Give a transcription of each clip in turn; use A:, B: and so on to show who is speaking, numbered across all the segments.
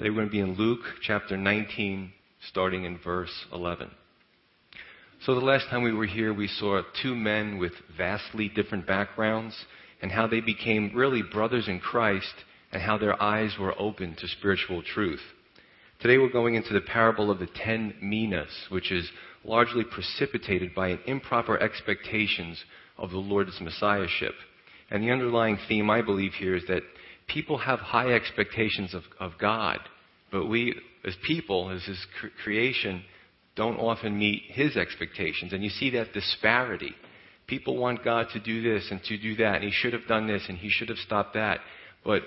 A: Today we're going to be in Luke chapter 19, starting in verse 11. So the last time we were here, we saw two men with vastly different backgrounds and how they became really brothers in Christ and how their eyes were open to spiritual truth. Today we're going into the parable of the ten minas, which is largely precipitated by an improper expectations of the Lord's messiahship. And the underlying theme, I believe, here is that people have high expectations of, of God, but we, as people, as His creation, don't often meet His expectations. And you see that disparity. People want God to do this and to do that, and He should have done this and He should have stopped that. But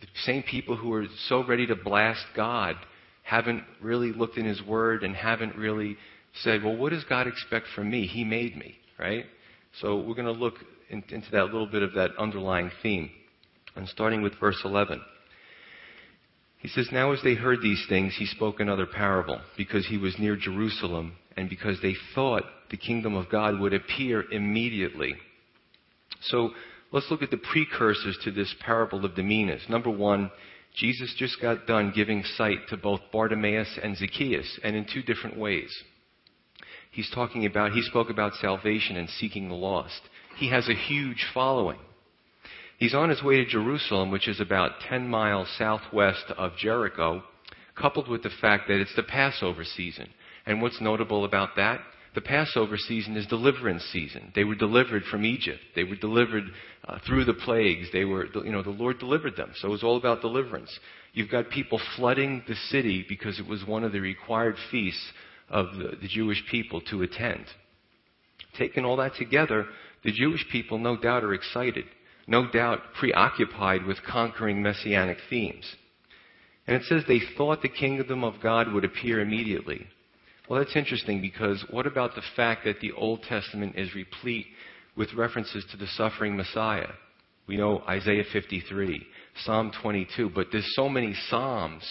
A: the same people who are so ready to blast God haven't really looked in His Word and haven't really said, well, what does God expect from me? He made me, right? So we're going to look in, into that little bit of that underlying theme. And starting with verse 11. He says, Now as they heard these things, he spoke another parable, because he was near Jerusalem, and because they thought the kingdom of God would appear immediately. So let's look at the precursors to this parable of the minas. Number one, Jesus just got done giving sight to both Bartimaeus and Zacchaeus, and in two different ways. He's talking about, he spoke about salvation and seeking the lost. He has a huge following. He's on his way to Jerusalem, which is about 10 miles southwest of Jericho, coupled with the fact that it's the Passover season. And what's notable about that? The Passover season is deliverance season. They were delivered from Egypt. They were delivered uh, through the plagues. They were, you know, the Lord delivered them. So it was all about deliverance. You've got people flooding the city because it was one of the required feasts of the, the Jewish people to attend. Taking all that together, the Jewish people no doubt are excited no doubt preoccupied with conquering messianic themes. And it says they thought the kingdom of God would appear immediately. Well, that's interesting because what about the fact that the Old Testament is replete with references to the suffering Messiah? We know Isaiah 53, Psalm 22, but there's so many Psalms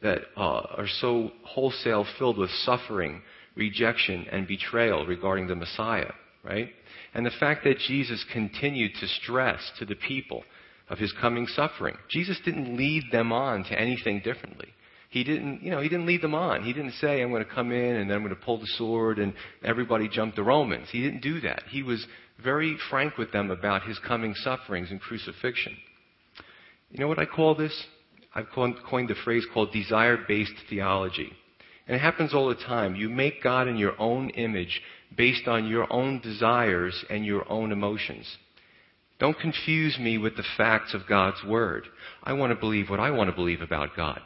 A: that uh, are so wholesale filled with suffering, rejection, and betrayal regarding the Messiah, right? and the fact that Jesus continued to stress to the people of his coming suffering. Jesus didn't lead them on to anything differently. He didn't, you know, he didn't lead them on. He didn't say, I'm going to come in and then I'm going to pull the sword and everybody jump the Romans. He didn't do that. He was very frank with them about his coming sufferings and crucifixion. You know what I call this? I've coined the phrase called desire based theology. And it happens all the time. You make God in your own image based on your own desires and your own emotions. Don't confuse me with the facts of God's Word. I want to believe what I want to believe about God.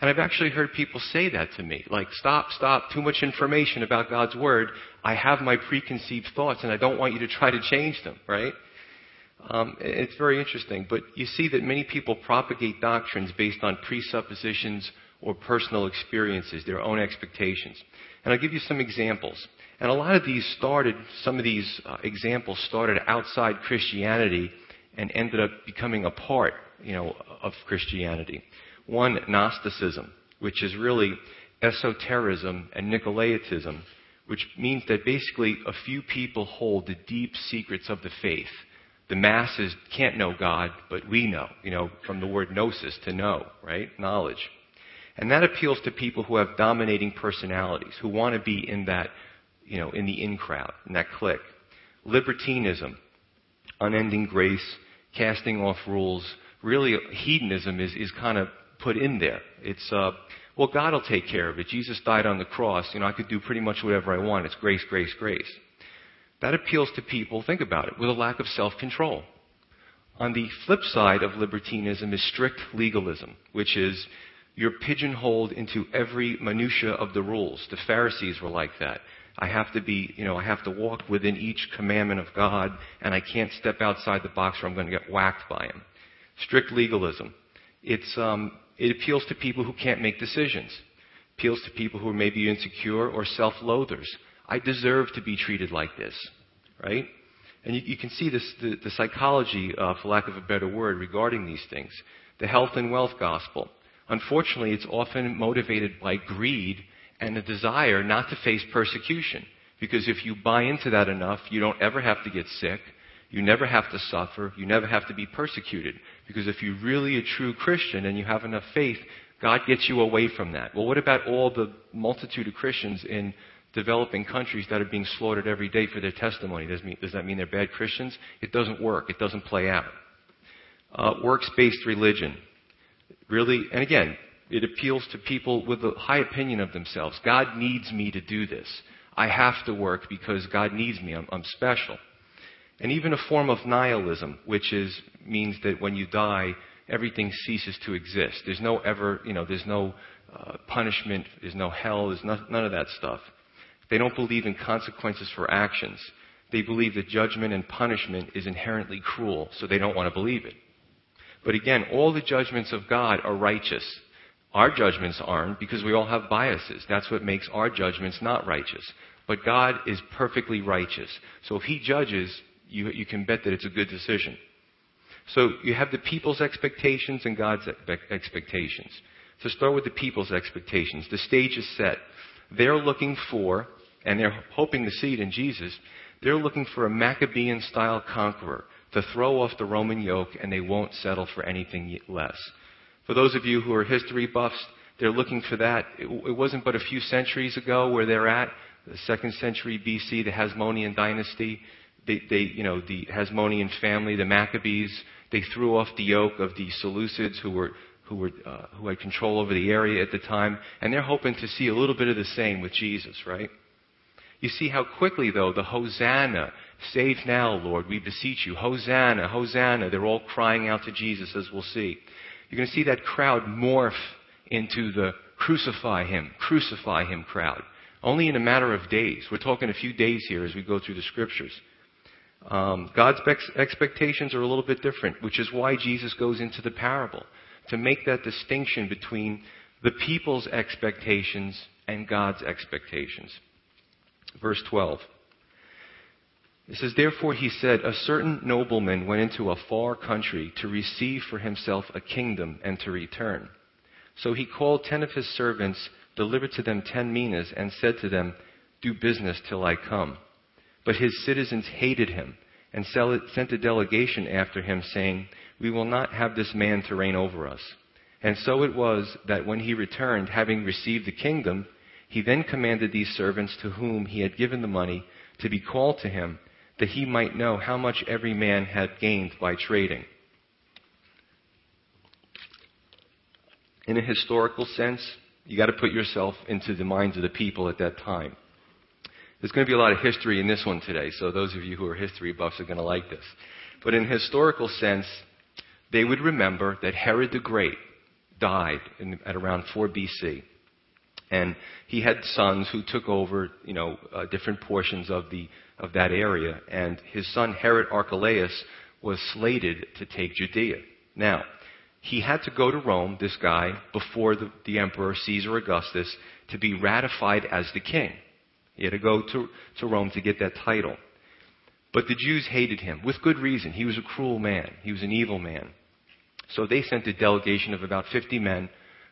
A: And I've actually heard people say that to me. Like, stop, stop, too much information about God's Word. I have my preconceived thoughts and I don't want you to try to change them, right? Um, it's very interesting. But you see that many people propagate doctrines based on presuppositions or personal experiences, their own expectations. And I'll give you some examples. And a lot of these started, some of these uh, examples started outside Christianity and ended up becoming a part, you know, of Christianity. One, Gnosticism, which is really esotericism and Nicolaitism, which means that basically a few people hold the deep secrets of the faith. The masses can't know God, but we know, you know, from the word gnosis, to know, right? Knowledge. And that appeals to people who have dominating personalities, who want to be in that, you know, in the in crowd, in that clique. Libertinism, unending grace, casting off rules. Really, hedonism is, is kind of put in there. It's, uh, well, God will take care of it. Jesus died on the cross. You know, I could do pretty much whatever I want. It's grace, grace, grace. That appeals to people, think about it, with a lack of self control. On the flip side of libertinism is strict legalism, which is you're pigeonholed into every minutia of the rules. The Pharisees were like that. I have to be, you know, I have to walk within each commandment of God, and I can't step outside the box or I'm going to get whacked by him. Strict legalism. It's, um, it appeals to people who can't make decisions. Appeals to people who are maybe insecure or self-loathers. I deserve to be treated like this, right? And you, you can see this, the, the psychology, uh, for lack of a better word, regarding these things. The health and wealth gospel. Unfortunately, it's often motivated by greed and a desire not to face persecution. Because if you buy into that enough, you don't ever have to get sick. You never have to suffer. You never have to be persecuted. Because if you're really a true Christian and you have enough faith, God gets you away from that. Well, what about all the multitude of Christians in developing countries that are being slaughtered every day for their testimony? Does, mean, does that mean they're bad Christians? It doesn't work. It doesn't play out. Uh, works-based religion. Really, and again, it appeals to people with a high opinion of themselves. God needs me to do this. I have to work because God needs me. I'm, I'm special. And even a form of nihilism, which is, means that when you die, everything ceases to exist. There's no ever, you know, there's no uh, punishment, there's no hell, there's no, none of that stuff. They don't believe in consequences for actions. They believe that judgment and punishment is inherently cruel, so they don't want to believe it. But again, all the judgments of God are righteous. Our judgments aren't because we all have biases. That's what makes our judgments not righteous. But God is perfectly righteous. So if He judges, you, you can bet that it's a good decision. So you have the people's expectations and God's expectations. So start with the people's expectations. The stage is set. They're looking for, and they're hoping to see it in Jesus, they're looking for a Maccabean style conqueror to throw off the Roman yoke and they won't settle for anything less. For those of you who are history buffs, they're looking for that. It, wasn't but a few centuries ago where they're at, the second century BC, the Hasmonean dynasty. They, they, you know, the Hasmonean family, the Maccabees, they threw off the yoke of the Seleucids who were who, were, uh, who had control over the area at the time, and they're hoping to see a little bit of the same with Jesus, right? You see how quickly, though, the Hosanna, save now, Lord, we beseech you, Hosanna, Hosanna, they're all crying out to Jesus, as we'll see. You're going to see that crowd morph into the crucify him, crucify him crowd. Only in a matter of days. We're talking a few days here as we go through the scriptures. Um, God's expectations are a little bit different, which is why Jesus goes into the parable to make that distinction between the people's expectations and God's expectations. Verse 12. It says, Therefore he said, A certain nobleman went into a far country to receive for himself a kingdom and to return. So he called ten of his servants, delivered to them ten minas, and said to them, Do business till I come. But his citizens hated him and sent a delegation after him, saying, We will not have this man to reign over us. And so it was that when he returned, having received the kingdom, he then commanded these servants to whom he had given the money to be called to him, that he might know how much every man had gained by trading. In a historical sense, you got to put yourself into the minds of the people at that time. There's going to be a lot of history in this one today, so those of you who are history buffs are going to like this. But in a historical sense, they would remember that Herod the Great died in, at around 4 BC. And he had sons who took over, you know, uh, different portions of the of that area. And his son Herod Archelaus was slated to take Judea. Now, he had to go to Rome, this guy, before the, the emperor Caesar Augustus, to be ratified as the king. He had to go to, to Rome to get that title. But the Jews hated him with good reason. He was a cruel man. He was an evil man. So they sent a delegation of about 50 men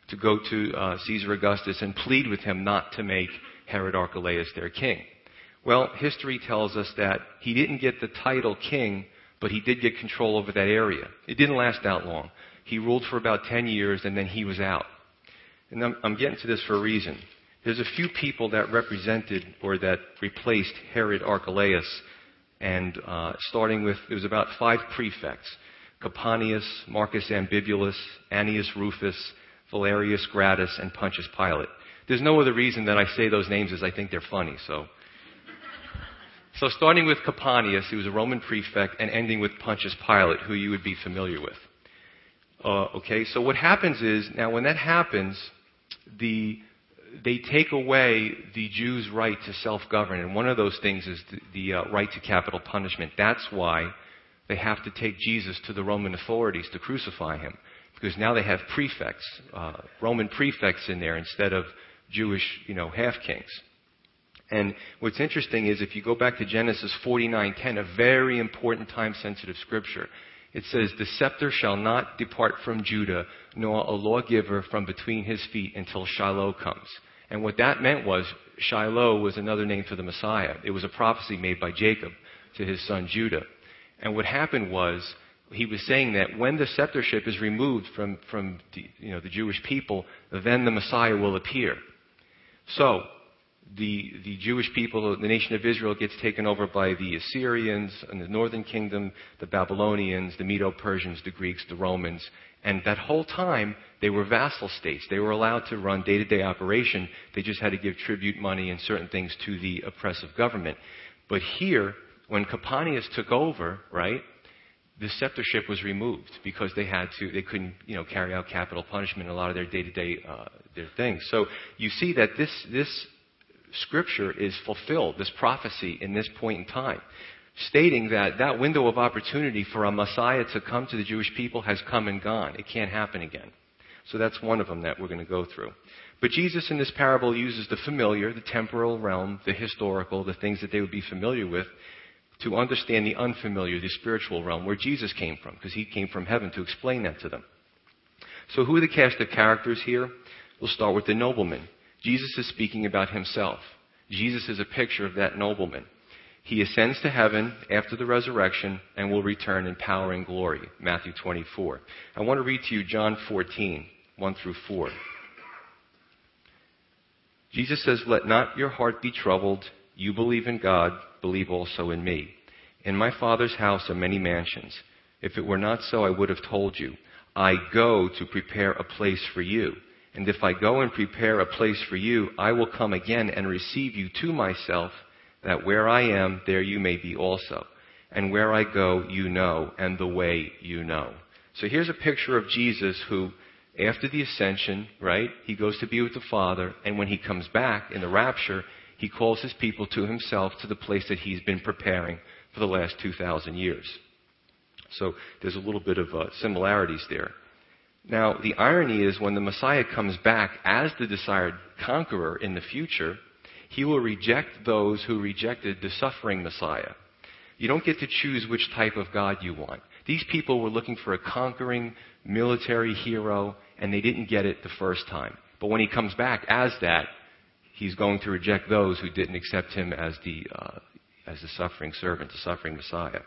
A: to go to uh, Caesar Augustus and plead with him not to make Herod Archelaus their king. Well, history tells us that he didn't get the title king, but he did get control over that area. It didn't last that long. He ruled for about 10 years and then he was out. And I'm, I'm getting to this for a reason. There's a few people that represented or that replaced Herod Archelaus, and uh, starting with, there was about five prefects. Coponius, Marcus Ambibulus, Annius Rufus, Valerius Gratus, and Pontius Pilate. There's no other reason that I say those names as I think they're funny, so. So starting with Coponius, he was a Roman prefect, and ending with Pontius Pilate, who you would be familiar with. Uh, okay, so what happens is, now when that happens, the, they take away the Jews' right to self-govern, and one of those things is the, the uh, right to capital punishment. That's why they have to take Jesus to the Roman authorities to crucify him because now they have prefects, uh, Roman prefects in there instead of Jewish, you know, half kings. And what's interesting is if you go back to Genesis 49:10, a very important time-sensitive scripture, it says, "The scepter shall not depart from Judah, nor a lawgiver from between his feet until Shiloh comes." And what that meant was Shiloh was another name for the Messiah. It was a prophecy made by Jacob to his son Judah. And what happened was he was saying that when the sceptership is removed from, from the, you know, the Jewish people, then the Messiah will appear. So, the, the Jewish people, the nation of Israel, gets taken over by the Assyrians and the northern kingdom, the Babylonians, the Medo Persians, the Greeks, the Romans. And that whole time, they were vassal states. They were allowed to run day to day operation. They just had to give tribute money and certain things to the oppressive government. But here, when Coponius took over, right, the sceptership was removed because they had to, they couldn't, you know, carry out capital punishment in a lot of their day-to-day uh, their things. So you see that this this scripture is fulfilled, this prophecy in this point in time, stating that that window of opportunity for a Messiah to come to the Jewish people has come and gone. It can't happen again. So that's one of them that we're going to go through. But Jesus in this parable uses the familiar, the temporal realm, the historical, the things that they would be familiar with, to understand the unfamiliar, the spiritual realm, where Jesus came from, because he came from heaven to explain that to them. So, who are the cast of characters here? We'll start with the nobleman. Jesus is speaking about himself. Jesus is a picture of that nobleman. He ascends to heaven after the resurrection and will return in power and glory. Matthew 24. I want to read to you John 14, 1 through 4. Jesus says, Let not your heart be troubled. You believe in God, believe also in me. In my Father's house are many mansions. If it were not so, I would have told you. I go to prepare a place for you. And if I go and prepare a place for you, I will come again and receive you to myself, that where I am, there you may be also. And where I go, you know, and the way you know. So here's a picture of Jesus who, after the ascension, right, he goes to be with the Father, and when he comes back in the rapture, he calls his people to himself to the place that he's been preparing for the last 2,000 years. So there's a little bit of uh, similarities there. Now, the irony is when the Messiah comes back as the desired conqueror in the future, he will reject those who rejected the suffering Messiah. You don't get to choose which type of God you want. These people were looking for a conquering military hero, and they didn't get it the first time. But when he comes back as that, he's going to reject those who didn't accept him as the, uh, as the suffering servant, the suffering Messiah.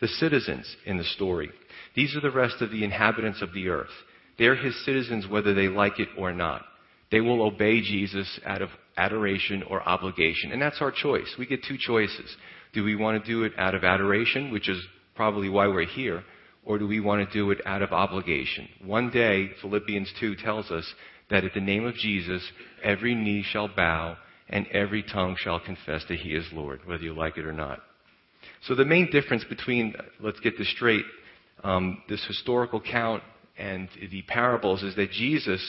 A: The citizens in the story. These are the rest of the inhabitants of the earth. They're his citizens whether they like it or not. They will obey Jesus out of adoration or obligation. And that's our choice. We get two choices. Do we want to do it out of adoration, which is probably why we're here, or do we want to do it out of obligation? One day, Philippians 2 tells us that at the name of Jesus, every knee shall bow and every tongue shall confess that he is Lord, whether you like it or not. So the main difference between, let's get this straight, um, this historical count and the parables is that Jesus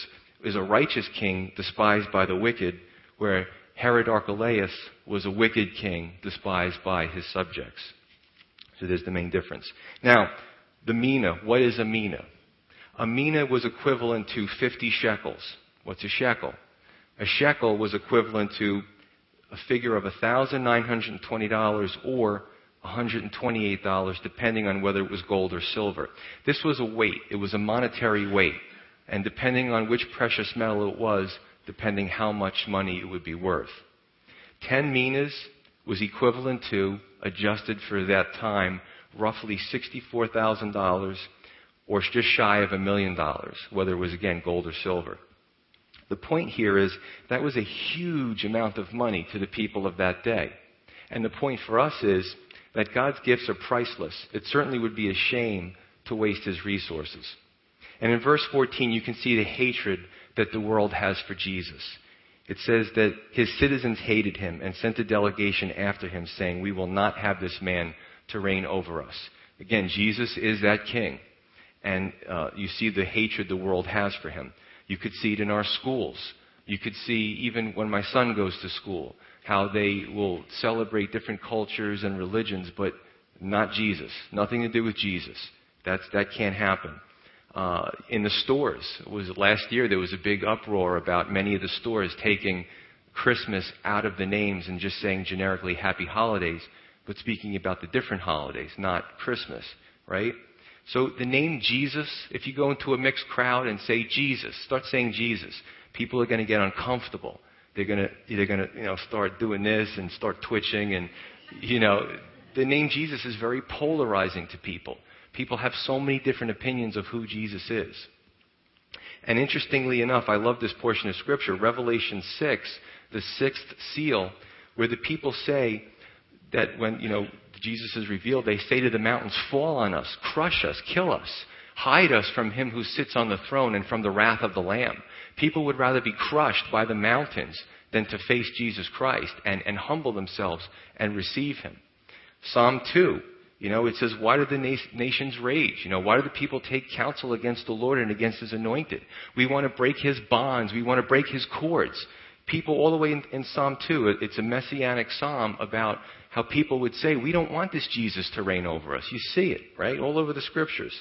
A: is a righteous king despised by the wicked, where Herod Archelaus was a wicked king despised by his subjects. So there's the main difference. Now, the mina. What is a mina? A mina was equivalent to 50 shekels. What's a shekel? A shekel was equivalent to a figure of $1,920 or $128, depending on whether it was gold or silver. This was a weight. It was a monetary weight. And depending on which precious metal it was, depending how much money it would be worth. 10 minas was equivalent to, adjusted for that time, roughly $64,000 or just shy of a million dollars, whether it was again gold or silver. The point here is that was a huge amount of money to the people of that day. And the point for us is that God's gifts are priceless. It certainly would be a shame to waste his resources. And in verse 14, you can see the hatred that the world has for Jesus. It says that his citizens hated him and sent a delegation after him saying, We will not have this man to reign over us. Again, Jesus is that king. And uh, you see the hatred the world has for him. You could see it in our schools. You could see even when my son goes to school how they will celebrate different cultures and religions, but not Jesus. Nothing to do with Jesus. That's, that can't happen. Uh, in the stores, it was last year there was a big uproar about many of the stores taking Christmas out of the names and just saying generically Happy Holidays, but speaking about the different holidays, not Christmas, right? So the name Jesus, if you go into a mixed crowd and say Jesus, start saying Jesus, people are going to get uncomfortable. They're going to they're going to you know start doing this and start twitching and you know the name Jesus is very polarizing to people People have so many different opinions of who Jesus is. And interestingly enough, I love this portion of Scripture, Revelation 6, the sixth seal, where the people say that when, you know, Jesus is revealed, they say to the mountains, Fall on us, crush us, kill us, hide us from him who sits on the throne and from the wrath of the Lamb. People would rather be crushed by the mountains than to face Jesus Christ and, and humble themselves and receive him. Psalm 2, you know, it says, Why do the na- nations rage? You know, why do the people take counsel against the Lord and against his anointed? We want to break his bonds. We want to break his cords. People, all the way in, in Psalm 2, it's a messianic psalm about how people would say, We don't want this Jesus to reign over us. You see it, right? All over the scriptures.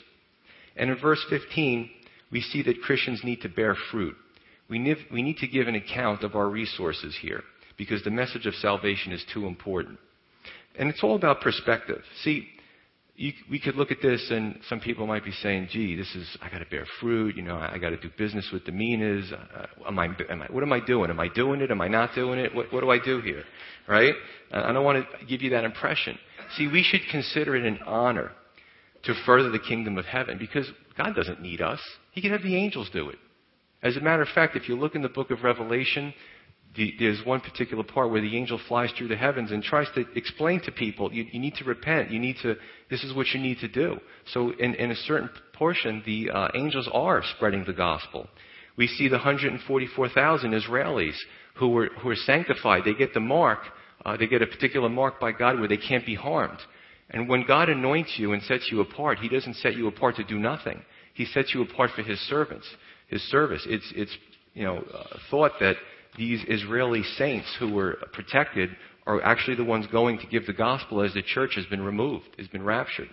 A: And in verse 15, we see that Christians need to bear fruit. We we need to give an account of our resources here because the message of salvation is too important. And it's all about perspective. See, you, we could look at this and some people might be saying, gee, this is, I gotta bear fruit, you know, I, I gotta do business with the Minas. Uh, am I, am I, what am I doing? Am I doing it? Am I not doing it? What, what do I do here? Right? I don't want to give you that impression. See, we should consider it an honor to further the kingdom of heaven because God doesn't need us. He can have the angels do it. As a matter of fact, if you look in the book of Revelation, the, there's one particular part where the angel flies through the heavens and tries to explain to people, you, you need to repent. You need to, this is what you need to do. So in, in a certain portion, the uh, angels are spreading the gospel. We see the 144,000 Israelis who were, who are sanctified. They get the mark, uh, they get a particular mark by God where they can't be harmed. And when God anoints you and sets you apart, He doesn't set you apart to do nothing. He sets you apart for His servants, His service. It's, it's you know, uh, thought that these Israeli saints who were protected are actually the ones going to give the gospel as the church has been removed, has been raptured.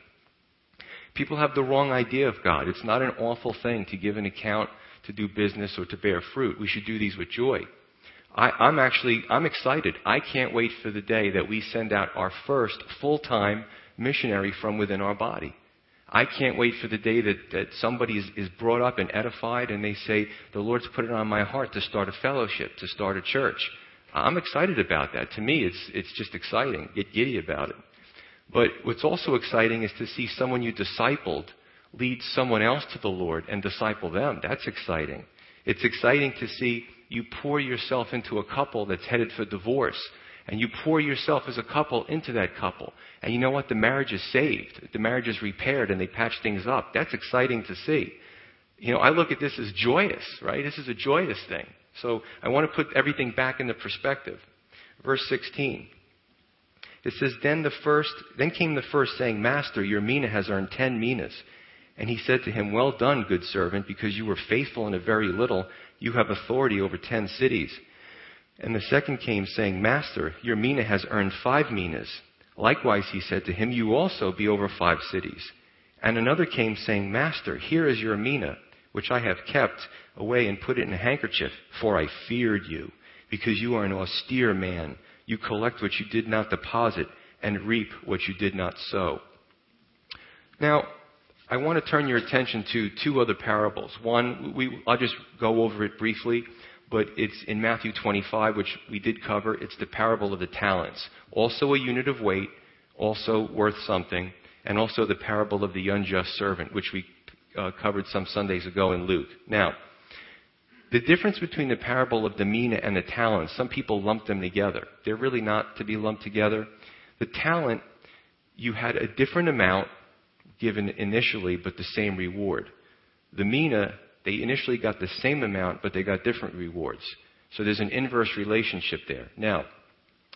A: People have the wrong idea of God. It's not an awful thing to give an account, to do business, or to bear fruit. We should do these with joy. I, am actually, I'm excited. I can't wait for the day that we send out our first full-time missionary from within our body. I can't wait for the day that, that somebody is, is brought up and edified and they say, the Lord's put it on my heart to start a fellowship, to start a church. I'm excited about that. To me, it's, it's just exciting. Get giddy about it. But what's also exciting is to see someone you discipled lead someone else to the Lord and disciple them. That's exciting. It's exciting to see you pour yourself into a couple that's headed for divorce and you pour yourself as a couple into that couple. And you know what? The marriage is saved. The marriage is repaired and they patch things up. That's exciting to see. You know, I look at this as joyous, right? This is a joyous thing. So I want to put everything back into perspective. Verse 16. It says, Then the first, then came the first saying, Master, your mina has earned ten minas. And he said to him, Well done, good servant, because you were faithful in a very little, you have authority over ten cities. And the second came, saying, Master, your mina has earned five minas. Likewise, he said to him, You also be over five cities. And another came, saying, Master, here is your mina, which I have kept away and put it in a handkerchief, for I feared you, because you are an austere man. You collect what you did not deposit and reap what you did not sow. Now, I want to turn your attention to two other parables. One, we, I'll just go over it briefly but it's in Matthew 25, which we did cover. It's the parable of the talents. Also a unit of weight, also worth something, and also the parable of the unjust servant, which we uh, covered some Sundays ago in Luke. Now, the difference between the parable of the mina and the talents, some people lump them together. They're really not to be lumped together. The talent, you had a different amount given initially, but the same reward. The mina, they initially got the same amount, but they got different rewards. So there's an inverse relationship there. Now,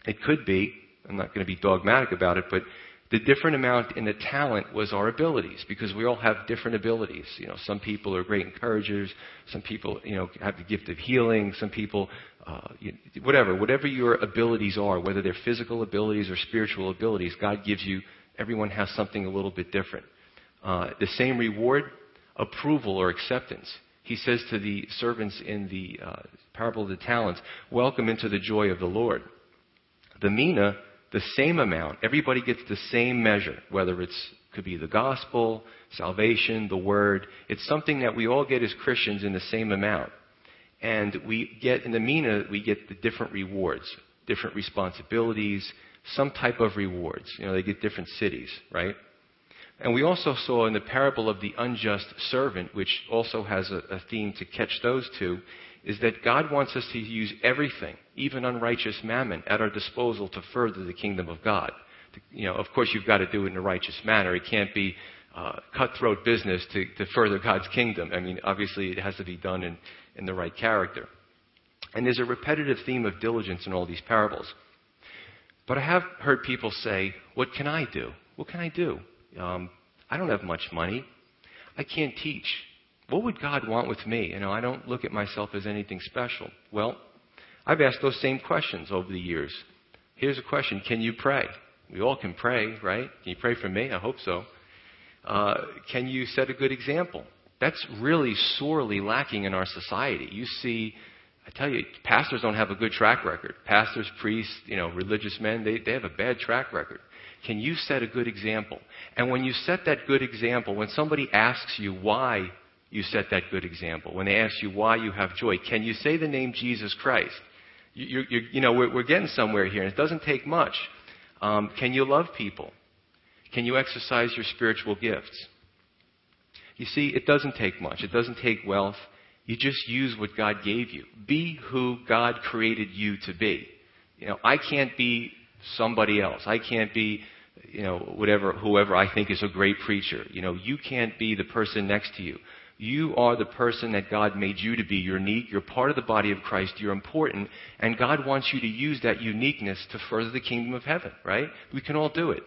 A: it could be, I'm not going to be dogmatic about it, but the different amount in the talent was our abilities because we all have different abilities. You know, some people are great encouragers. Some people, you know, have the gift of healing. Some people, uh, you, whatever, whatever your abilities are, whether they're physical abilities or spiritual abilities, God gives you. Everyone has something a little bit different. Uh, the same reward, approval or acceptance. He says to the servants in the uh, parable of the talents, Welcome into the joy of the Lord. The mina, the same amount. Everybody gets the same measure, whether it's could be the gospel, salvation, the word. It's something that we all get as Christians in the same amount. And we get in the mina, we get the different rewards, different responsibilities, some type of rewards. You know, they get different cities, right? And we also saw in the parable of the unjust servant, which also has a, a theme to catch those two, is that God wants us to use everything, even unrighteous mammon, at our disposal to further the kingdom of God. You know, of course, you've got to do it in a righteous manner. It can't be uh, cutthroat business to, to further God's kingdom. I mean, obviously, it has to be done in, in the right character. And there's a repetitive theme of diligence in all these parables. But I have heard people say, What can I do? What can I do? Um, I don't have much money. I can't teach. What would God want with me? You know, I don't look at myself as anything special. Well, I've asked those same questions over the years. Here's a question Can you pray? We all can pray, right? Can you pray for me? I hope so. Uh, can you set a good example? That's really sorely lacking in our society. You see, I tell you, pastors don't have a good track record. Pastors, priests, you know, religious men, they, they have a bad track record. Can you set a good example? And when you set that good example, when somebody asks you why you set that good example, when they ask you why you have joy, can you say the name Jesus Christ? You, you, you know, we're, we're, getting somewhere here, and it doesn't take much. Um, can you love people? Can you exercise your spiritual gifts? You see, it doesn't take much. It doesn't take wealth. You just use what God gave you. Be who God created you to be. You know, I can't be somebody else. I can't be, you know, whatever, whoever I think is a great preacher. You know, you can't be the person next to you. You are the person that God made you to be. You're unique. You're part of the body of Christ. You're important. And God wants you to use that uniqueness to further the kingdom of heaven, right? We can all do it.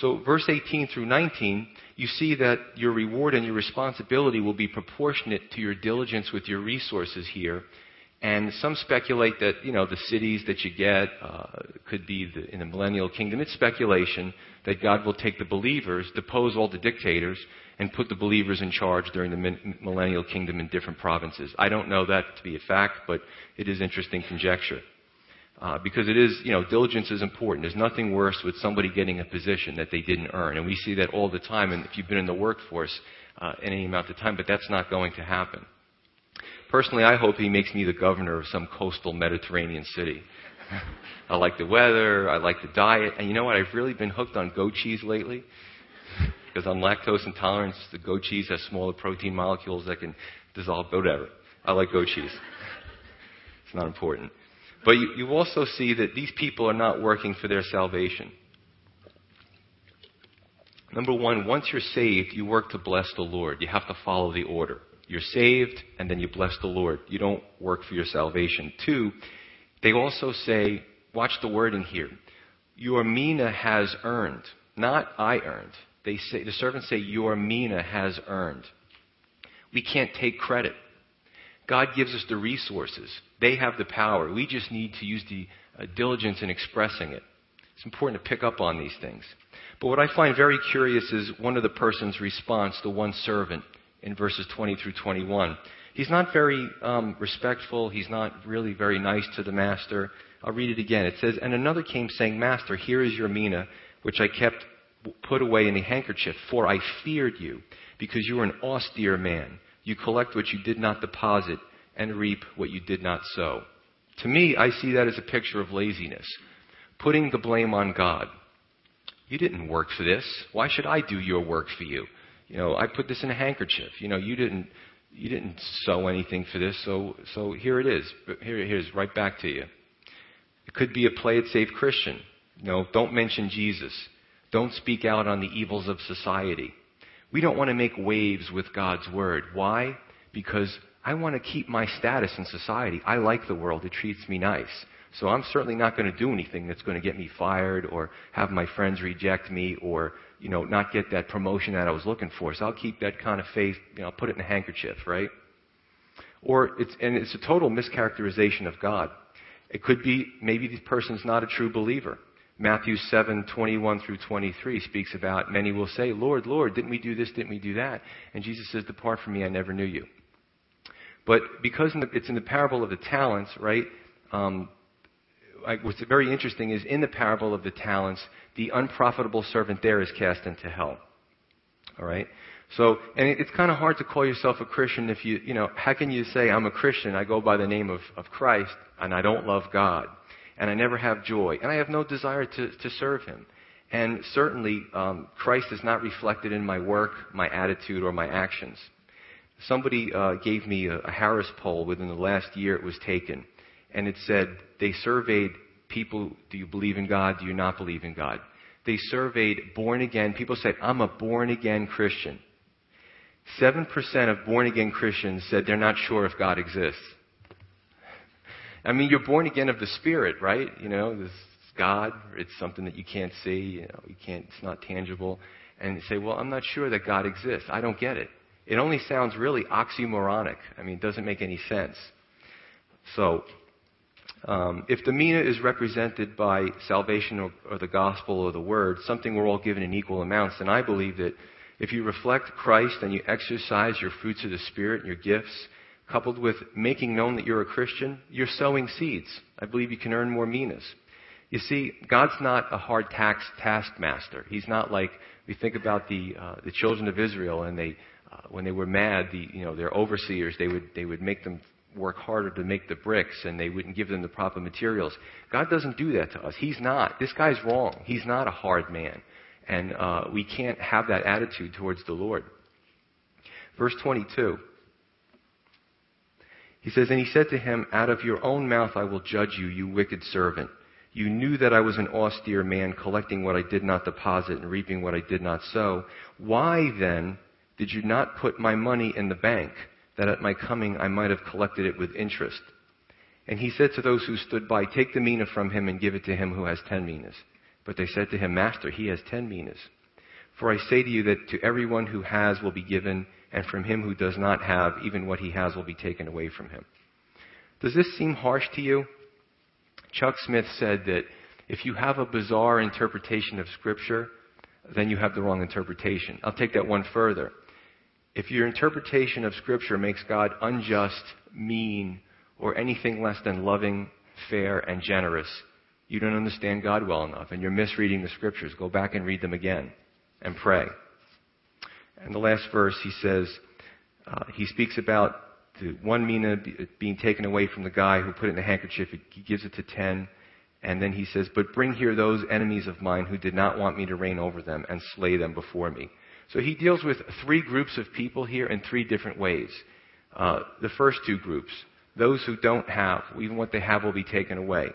A: So, verse 18 through 19, you see that your reward and your responsibility will be proportionate to your diligence with your resources here. And some speculate that, you know, the cities that you get uh, could be the, in the millennial kingdom. It's speculation that God will take the believers, depose all the dictators, and put the believers in charge during the millennial kingdom in different provinces. I don't know that to be a fact, but it is interesting conjecture. Uh, because it is, you know, diligence is important. There's nothing worse with somebody getting a position that they didn't earn. And we see that all the time, and if you've been in the workforce uh, any amount of time, but that's not going to happen. Personally, I hope he makes me the governor of some coastal Mediterranean city. I like the weather, I like the diet, and you know what? I've really been hooked on goat cheese lately. because I'm lactose intolerant, the goat cheese has smaller protein molecules that can dissolve, whatever. I like goat cheese. It's not important. But you, you also see that these people are not working for their salvation. Number one, once you're saved, you work to bless the Lord. You have to follow the order. You're saved, and then you bless the Lord. You don't work for your salvation. Two, they also say, watch the wording here. Your mina has earned, not I earned. They say, the servants say, your mina has earned. We can't take credit. God gives us the resources. They have the power. We just need to use the uh, diligence in expressing it. It's important to pick up on these things. But what I find very curious is one of the person's response, the one servant, in verses 20 through 21. He's not very um, respectful. He's not really very nice to the master. I'll read it again. It says, And another came saying, Master, here is your mina, which I kept put away in a handkerchief, for I feared you, because you are an austere man. You collect what you did not deposit and reap what you did not sow. To me, I see that as a picture of laziness, putting the blame on God. You didn't work for this. Why should I do your work for you? You know, I put this in a handkerchief. You know, you didn't you didn't sow anything for this, so so here it is. Here is, right back to you. It could be a play it safe Christian. You know, don't mention Jesus. Don't speak out on the evils of society. We don't want to make waves with God's word. Why? Because I want to keep my status in society. I like the world. It treats me nice. So I'm certainly not going to do anything that's going to get me fired or have my friends reject me or, you know, not get that promotion that I was looking for. So I'll keep that kind of faith, you know, I'll put it in a handkerchief, right? Or it's, and it's a total mischaracterization of God. It could be maybe the person's not a true believer. Matthew 7, 21 through 23 speaks about many will say, Lord, Lord, didn't we do this? Didn't we do that? And Jesus says, Depart from me, I never knew you. But because it's in the parable of the talents, right? Um, what's very interesting is in the parable of the talents, the unprofitable servant there is cast into hell. All right? So, and it's kind of hard to call yourself a Christian if you, you know, how can you say, I'm a Christian, I go by the name of, of Christ, and I don't love God, and I never have joy, and I have no desire to, to serve Him? And certainly, um, Christ is not reflected in my work, my attitude, or my actions. Somebody uh, gave me a, a Harris poll within the last year it was taken, and it said they surveyed people do you believe in God? Do you not believe in God? They surveyed born again. People said, I'm a born again Christian. 7% of born again Christians said they're not sure if God exists. I mean, you're born again of the Spirit, right? You know, this God. It's something that you can't see. You know, you can't. It's not tangible. And you say, well, I'm not sure that God exists. I don't get it. It only sounds really oxymoronic. I mean, it doesn't make any sense. So, um, if the mina is represented by salvation or, or, the gospel or the word, something we're all given in equal amounts, then I believe that if you reflect Christ and you exercise your fruits of the Spirit and your gifts, coupled with making known that you're a Christian, you're sowing seeds. I believe you can earn more minas. You see, God's not a hard tax taskmaster. He's not like we think about the uh, the children of Israel, and they uh, when they were mad, the you know their overseers they would they would make them work harder to make the bricks, and they wouldn't give them the proper materials. God doesn't do that to us. He's not. This guy's wrong. He's not a hard man, and uh, we can't have that attitude towards the Lord. Verse 22. He says, And he said to him, Out of your own mouth I will judge you, you wicked servant. You knew that I was an austere man, collecting what I did not deposit and reaping what I did not sow. Why then did you not put my money in the bank, that at my coming I might have collected it with interest? And he said to those who stood by, Take the mina from him and give it to him who has ten minas. But they said to him, Master, he has ten minas. For I say to you that to everyone who has will be given, and from him who does not have, even what he has will be taken away from him. Does this seem harsh to you? Chuck Smith said that if you have a bizarre interpretation of Scripture, then you have the wrong interpretation. I'll take that one further. If your interpretation of Scripture makes God unjust, mean, or anything less than loving, fair, and generous, you don't understand God well enough, and you're misreading the Scriptures. Go back and read them again and pray. And the last verse, he says, uh, he speaks about the one mina being taken away from the guy who put it in a handkerchief. He gives it to ten. And then he says, But bring here those enemies of mine who did not want me to reign over them and slay them before me. So he deals with three groups of people here in three different ways. Uh, the first two groups, those who don't have, even what they have will be taken away.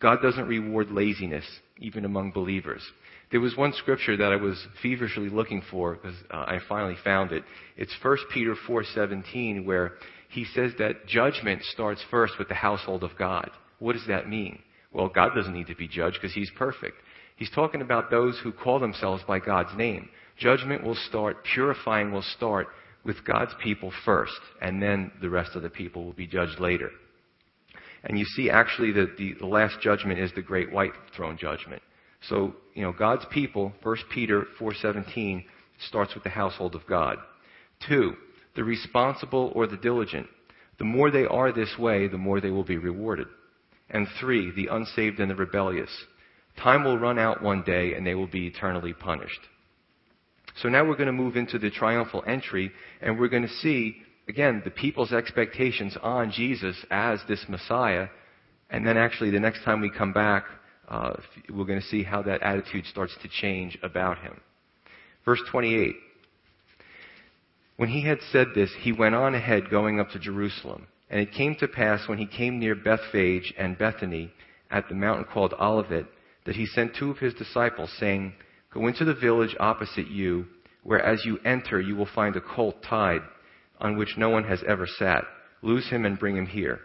A: God doesn't reward laziness, even among believers. There was one scripture that I was feverishly looking for because uh, I finally found it. It's 1 Peter 4:17 where he says that judgment starts first with the household of God. What does that mean? Well, God doesn't need to be judged because he's perfect. He's talking about those who call themselves by God's name. Judgment will start, purifying will start with God's people first, and then the rest of the people will be judged later. And you see actually that the, the last judgment is the great white throne judgment. So, you know, God's people, 1 Peter 4:17 starts with the household of God. 2 the responsible or the diligent. The more they are this way, the more they will be rewarded. And three, the unsaved and the rebellious. Time will run out one day and they will be eternally punished. So now we're going to move into the triumphal entry and we're going to see, again, the people's expectations on Jesus as this Messiah. And then actually the next time we come back, uh, we're going to see how that attitude starts to change about him. Verse 28. When he had said this, he went on ahead going up to Jerusalem. And it came to pass when he came near Bethphage and Bethany at the mountain called Olivet that he sent two of his disciples, saying, Go into the village opposite you, where as you enter you will find a colt tied, on which no one has ever sat. Loose him and bring him here.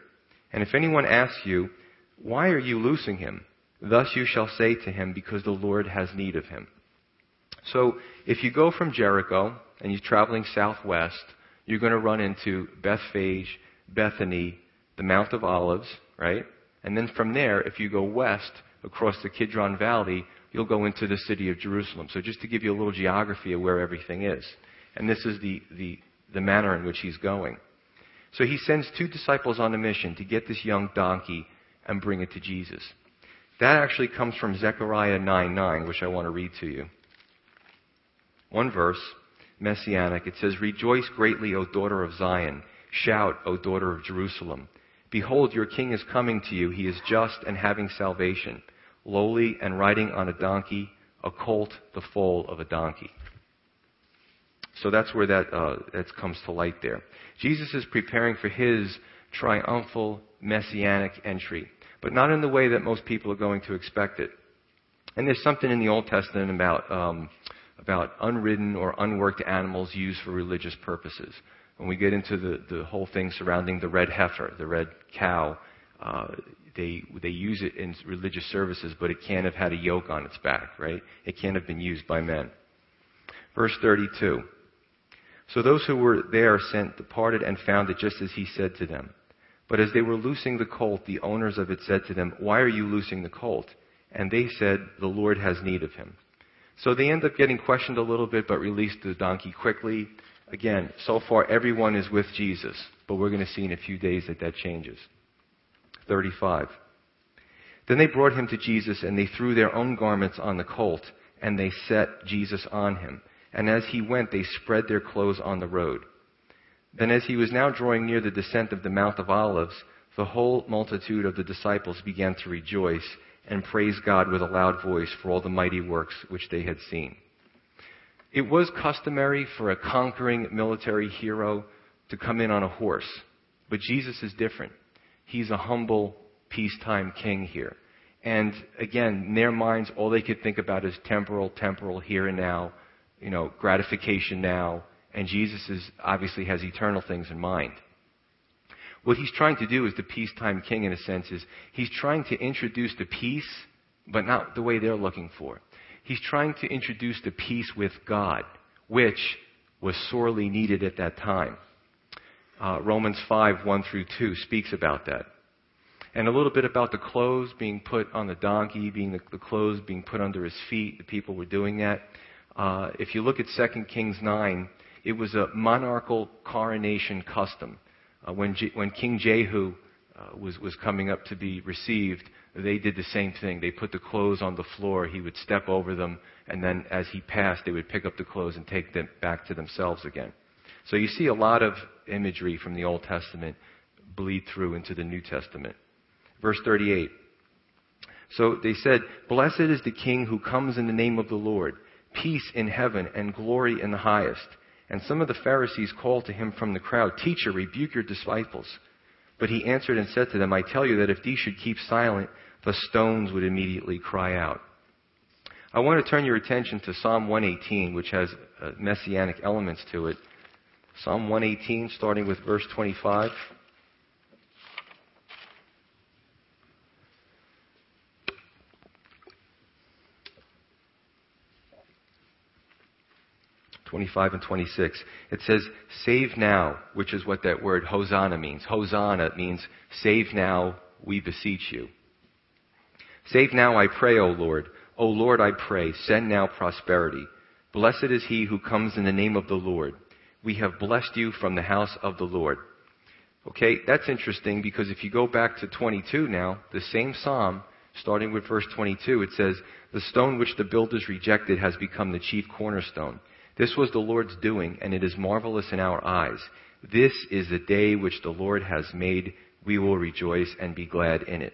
A: And if anyone asks you, Why are you loosing him? Thus you shall say to him, Because the Lord has need of him. So if you go from Jericho and you're traveling southwest, you're going to run into Bethphage, Bethany, the Mount of Olives, right? And then from there, if you go west across the Kidron Valley, you'll go into the city of Jerusalem. So just to give you a little geography of where everything is. And this is the, the, the manner in which he's going. So he sends two disciples on a mission to get this young donkey and bring it to Jesus. That actually comes from Zechariah 9 9, which I want to read to you. One verse, messianic. It says, Rejoice greatly, O daughter of Zion. Shout, O daughter of Jerusalem. Behold, your king is coming to you. He is just and having salvation, lowly and riding on a donkey, a colt the foal of a donkey. So that's where that, uh, that comes to light there. Jesus is preparing for his triumphal messianic entry, but not in the way that most people are going to expect it. And there's something in the Old Testament about, um, about unridden or unworked animals used for religious purposes. When we get into the, the whole thing surrounding the red heifer, the red cow, uh, they, they use it in religious services, but it can't have had a yoke on its back, right? It can't have been used by men. Verse 32. So those who were there sent departed and found it just as he said to them. But as they were loosing the colt, the owners of it said to them, Why are you loosing the colt? And they said, The Lord has need of him. So they end up getting questioned a little bit, but released the donkey quickly. Again, so far everyone is with Jesus, but we're going to see in a few days that that changes. 35. Then they brought him to Jesus, and they threw their own garments on the colt, and they set Jesus on him. And as he went, they spread their clothes on the road. Then, as he was now drawing near the descent of the Mount of Olives, the whole multitude of the disciples began to rejoice and praise God with a loud voice for all the mighty works which they had seen. It was customary for a conquering military hero to come in on a horse, but Jesus is different. He's a humble, peacetime king here. And again, in their minds, all they could think about is temporal, temporal, here and now, you know, gratification now. And Jesus is, obviously has eternal things in mind. What he's trying to do as the peacetime king, in a sense, is he's trying to introduce the peace, but not the way they're looking for. He's trying to introduce the peace with God, which was sorely needed at that time. Uh, Romans 5, 1 through 2 speaks about that. And a little bit about the clothes being put on the donkey, being the, the clothes being put under his feet. The people were doing that. Uh, if you look at 2 Kings 9, it was a monarchical coronation custom. Uh, when, when King Jehu uh, was, was coming up to be received, they did the same thing. They put the clothes on the floor. He would step over them, and then as he passed, they would pick up the clothes and take them back to themselves again. So you see a lot of imagery from the Old Testament bleed through into the New Testament. Verse 38. So they said, Blessed is the King who comes in the name of the Lord, peace in heaven and glory in the highest. And some of the Pharisees called to him from the crowd, Teacher, rebuke your disciples. But he answered and said to them, I tell you that if these should keep silent, the stones would immediately cry out. I want to turn your attention to Psalm 118, which has uh, messianic elements to it. Psalm 118, starting with verse 25. 25 and 26. It says, save now, which is what that word Hosanna means. Hosanna means save now, we beseech you. Save now, I pray, O Lord. O Lord, I pray, send now prosperity. Blessed is he who comes in the name of the Lord. We have blessed you from the house of the Lord. Okay, that's interesting because if you go back to 22 now, the same psalm, starting with verse 22, it says, The stone which the builders rejected has become the chief cornerstone. This was the Lord's doing, and it is marvelous in our eyes. This is the day which the Lord has made. We will rejoice and be glad in it.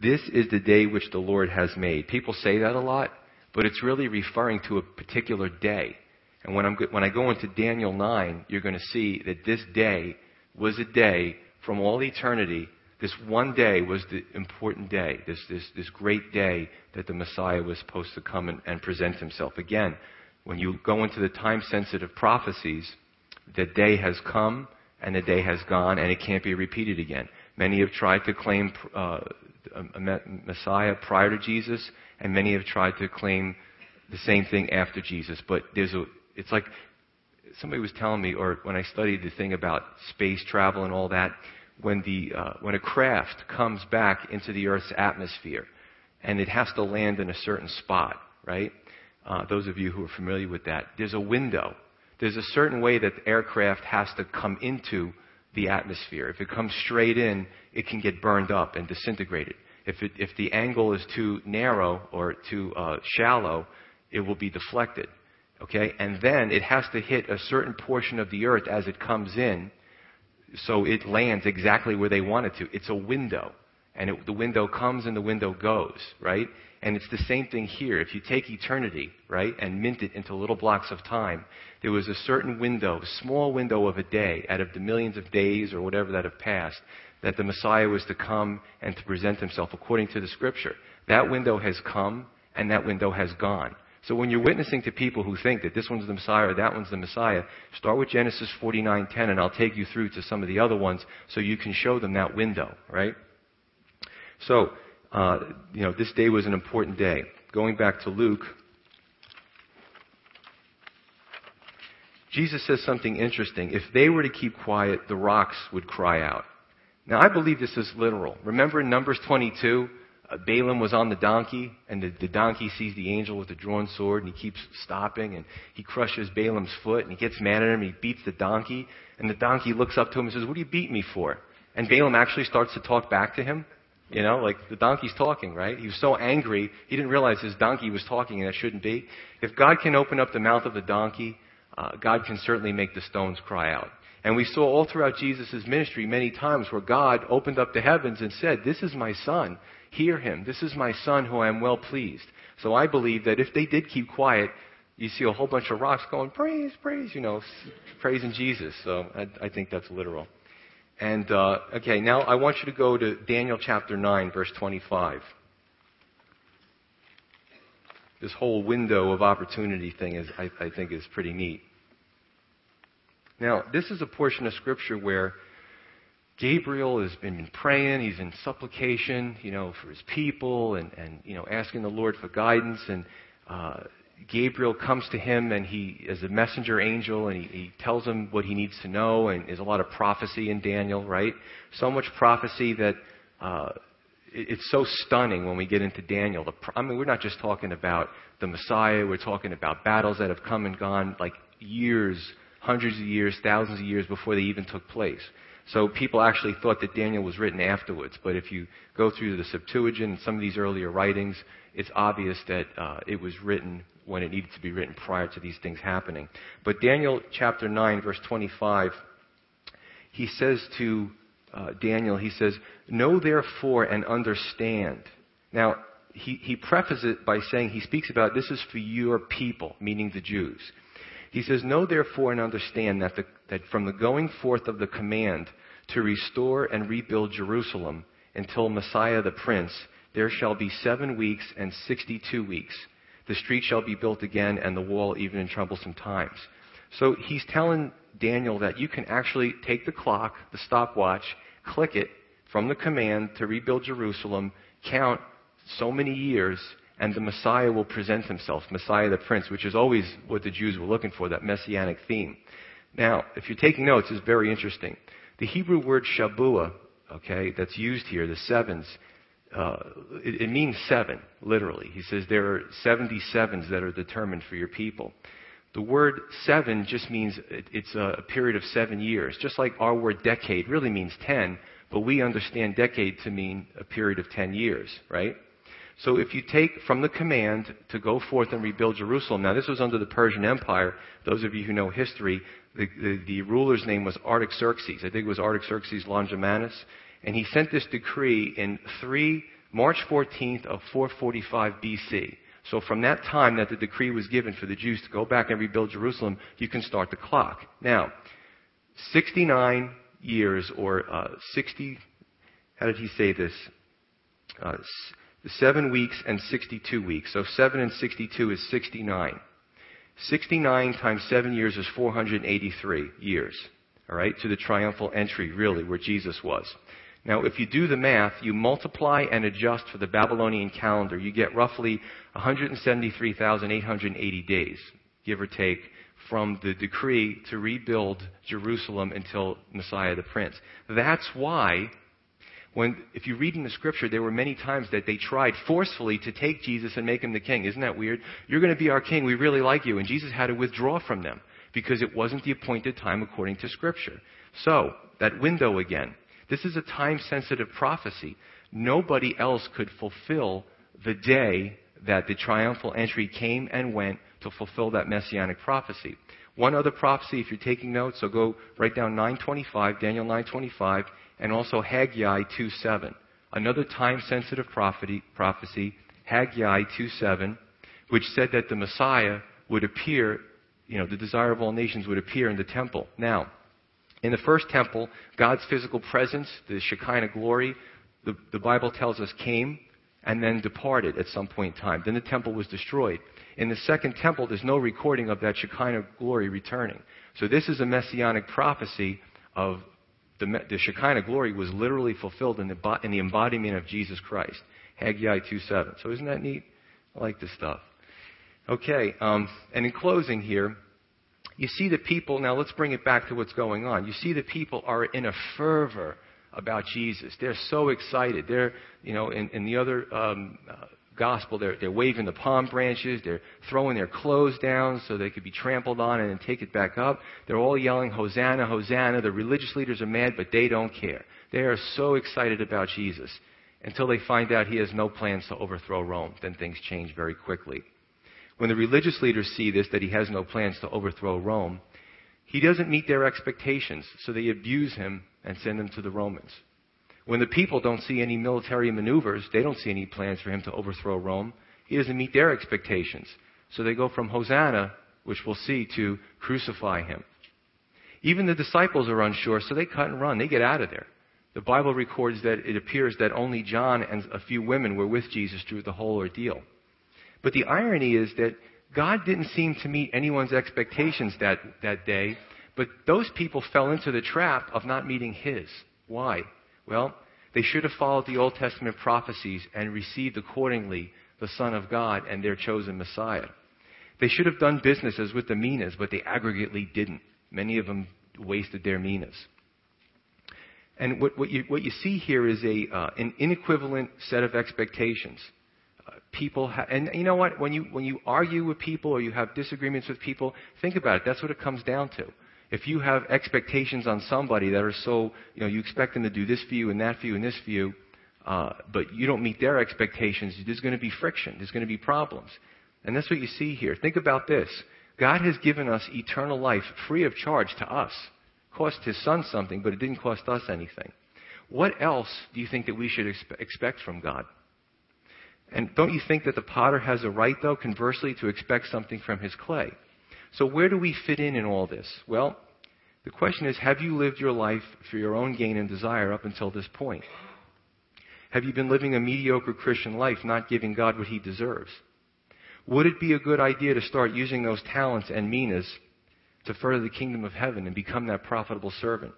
A: This is the day which the Lord has made. People say that a lot, but it's really referring to a particular day. And when, I'm, when I go into Daniel 9, you're going to see that this day was a day from all eternity. This one day was the important day, this, this, this great day that the Messiah was supposed to come and, and present himself. Again, when you go into the time sensitive prophecies, the day has come and the day has gone and it can't be repeated again. Many have tried to claim uh, a Messiah prior to Jesus, and many have tried to claim the same thing after Jesus. But there's a, it's like somebody was telling me, or when I studied the thing about space travel and all that, when the uh, when a craft comes back into the Earth's atmosphere, and it has to land in a certain spot, right? uh, those of you who are familiar with that, there's a window. There's a certain way that the aircraft has to come into the atmosphere. If it comes straight in, it can get burned up and disintegrated. If, it, if the angle is too narrow or too uh, shallow, it will be deflected. Okay? And then it has to hit a certain portion of the earth as it comes in so it lands exactly where they want it to. It's a window. And it, the window comes and the window goes, right? And it's the same thing here. If you take eternity, right, and mint it into little blocks of time, there was a certain window, a small window of a day out of the millions of days or whatever that have passed, that the Messiah was to come and to present himself according to the scripture. That window has come and that window has gone. So when you're witnessing to people who think that this one's the Messiah or that one's the Messiah, start with Genesis 49:10 and I'll take you through to some of the other ones so you can show them that window, right? So, uh, you know, this day was an important day. Going back to Luke, Jesus says something interesting. If they were to keep quiet, the rocks would cry out. Now, I believe this is literal. Remember in Numbers 22, uh, Balaam was on the donkey, and the, the donkey sees the angel with the drawn sword, and he keeps stopping, and he crushes Balaam's foot, and he gets mad at him, and he beats the donkey, and the donkey looks up to him and says, What do you beat me for? And Balaam actually starts to talk back to him. You know, like the donkey's talking, right? He was so angry, he didn't realize his donkey was talking, and that shouldn't be. If God can open up the mouth of the donkey, uh, God can certainly make the stones cry out. And we saw all throughout Jesus' ministry many times where God opened up the heavens and said, This is my son. Hear him. This is my son who I am well pleased. So I believe that if they did keep quiet, you see a whole bunch of rocks going, Praise, praise, you know, praising Jesus. So I, I think that's literal. And, uh, okay, now I want you to go to Daniel chapter 9, verse 25. This whole window of opportunity thing is, I, I think, is pretty neat. Now, this is a portion of Scripture where Gabriel has been praying, he's in supplication, you know, for his people and, and you know, asking the Lord for guidance. And uh, Gabriel comes to him and he is a messenger angel and he, he tells him what he needs to know. And there's a lot of prophecy in Daniel, right? So much prophecy that uh, it's so stunning when we get into Daniel. The, I mean, we're not just talking about the Messiah, we're talking about battles that have come and gone like years hundreds of years, thousands of years before they even took place. So people actually thought that Daniel was written afterwards. But if you go through the Septuagint and some of these earlier writings, it's obvious that uh, it was written when it needed to be written prior to these things happening. But Daniel chapter 9, verse 25, he says to uh, Daniel, he says, Know therefore and understand. Now, he, he prefaces it by saying, he speaks about this is for your people, meaning the Jews. He says, Know therefore and understand that, the, that from the going forth of the command to restore and rebuild Jerusalem until Messiah the Prince, there shall be seven weeks and sixty two weeks. The street shall be built again and the wall even in troublesome times. So he's telling Daniel that you can actually take the clock, the stopwatch, click it from the command to rebuild Jerusalem, count so many years, and the Messiah will present himself, Messiah the Prince, which is always what the Jews were looking for, that messianic theme. Now, if you're taking notes, it's very interesting. The Hebrew word Shabua, okay, that's used here, the sevens, uh, it, it, means seven, literally. He says there are 70 sevens that are determined for your people. The word seven just means it, it's a, a period of seven years. Just like our word decade really means 10, but we understand decade to mean a period of 10 years, right? So if you take from the command to go forth and rebuild Jerusalem, now this was under the Persian Empire. Those of you who know history, the, the, the ruler's name was Artaxerxes. I think it was Artaxerxes Longimanus. And he sent this decree in 3, March 14th of 445 BC. So from that time that the decree was given for the Jews to go back and rebuild Jerusalem, you can start the clock. Now, 69 years or uh, 60, how did he say this? Uh, seven weeks and 62 weeks. So 7 and 62 is 69. 69 times 7 years is 483 years. All right, to the triumphal entry, really, where Jesus was. Now, if you do the math, you multiply and adjust for the Babylonian calendar, you get roughly 173,880 days, give or take, from the decree to rebuild Jerusalem until Messiah the Prince. That's why when, if you read in the scripture, there were many times that they tried forcefully to take Jesus and make him the king. Isn't that weird? You're going to be our king. We really like you. And Jesus had to withdraw from them because it wasn't the appointed time according to scripture. So, that window again. This is a time sensitive prophecy. Nobody else could fulfill the day that the triumphal entry came and went to fulfill that messianic prophecy. One other prophecy, if you're taking notes, so go write down 925, Daniel 925 and also Haggai 2:7. another time sensitive prophecy, Haggai 2:7, which said that the Messiah would appear, you know, the desire of all nations would appear in the temple. Now, in the first temple, God's physical presence, the Shekinah glory, the, the Bible tells us came and then departed at some point in time. Then the temple was destroyed. In the second temple, there's no recording of that Shekinah glory returning. So this is a messianic prophecy of the, the Shekinah glory was literally fulfilled in the, in the embodiment of Jesus Christ. Haggai 2.7. So isn't that neat? I like this stuff. Okay, um, and in closing here, you see the people, now let's bring it back to what's going on. You see the people are in a fervor about Jesus. They're so excited. They're, you know, in, in the other um, uh, gospel, they're, they're waving the palm branches. They're throwing their clothes down so they could be trampled on and then take it back up. They're all yelling, Hosanna, Hosanna. The religious leaders are mad, but they don't care. They are so excited about Jesus until they find out he has no plans to overthrow Rome. Then things change very quickly. When the religious leaders see this, that he has no plans to overthrow Rome, he doesn't meet their expectations, so they abuse him and send him to the Romans. When the people don't see any military maneuvers, they don't see any plans for him to overthrow Rome. He doesn't meet their expectations. So they go from Hosanna, which we'll see, to crucify him. Even the disciples are unsure, so they cut and run. They get out of there. The Bible records that it appears that only John and a few women were with Jesus through the whole ordeal. But the irony is that God didn't seem to meet anyone's expectations that, that day, but those people fell into the trap of not meeting His. Why? Well, they should have followed the Old Testament prophecies and received accordingly the Son of God and their chosen Messiah. They should have done business as with the minas, but they aggregately didn't. Many of them wasted their minas. And what, what, you, what you see here is a, uh, an inequivalent set of expectations. Uh, people, ha- and you know what? When you, when you argue with people or you have disagreements with people, think about it. That's what it comes down to. If you have expectations on somebody that are so, you know, you expect them to do this for you and that for you and this for you, uh, but you don't meet their expectations, there's going to be friction. There's going to be problems. And that's what you see here. Think about this. God has given us eternal life free of charge to us. Cost his son something, but it didn't cost us anything. What else do you think that we should expe- expect from God? And don't you think that the potter has a right, though, conversely, to expect something from his clay? So where do we fit in in all this? Well, the question is, have you lived your life for your own gain and desire up until this point? Have you been living a mediocre Christian life, not giving God what he deserves? Would it be a good idea to start using those talents and minas to further the kingdom of heaven and become that profitable servant?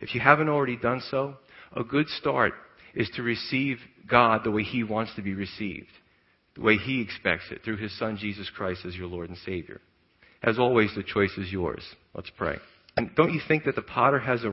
A: If you haven't already done so, a good start is to receive God the way he wants to be received, the way he expects it, through his son Jesus Christ as your Lord and Savior. As always, the choice is yours. Let's pray. And don't you think that the potter has a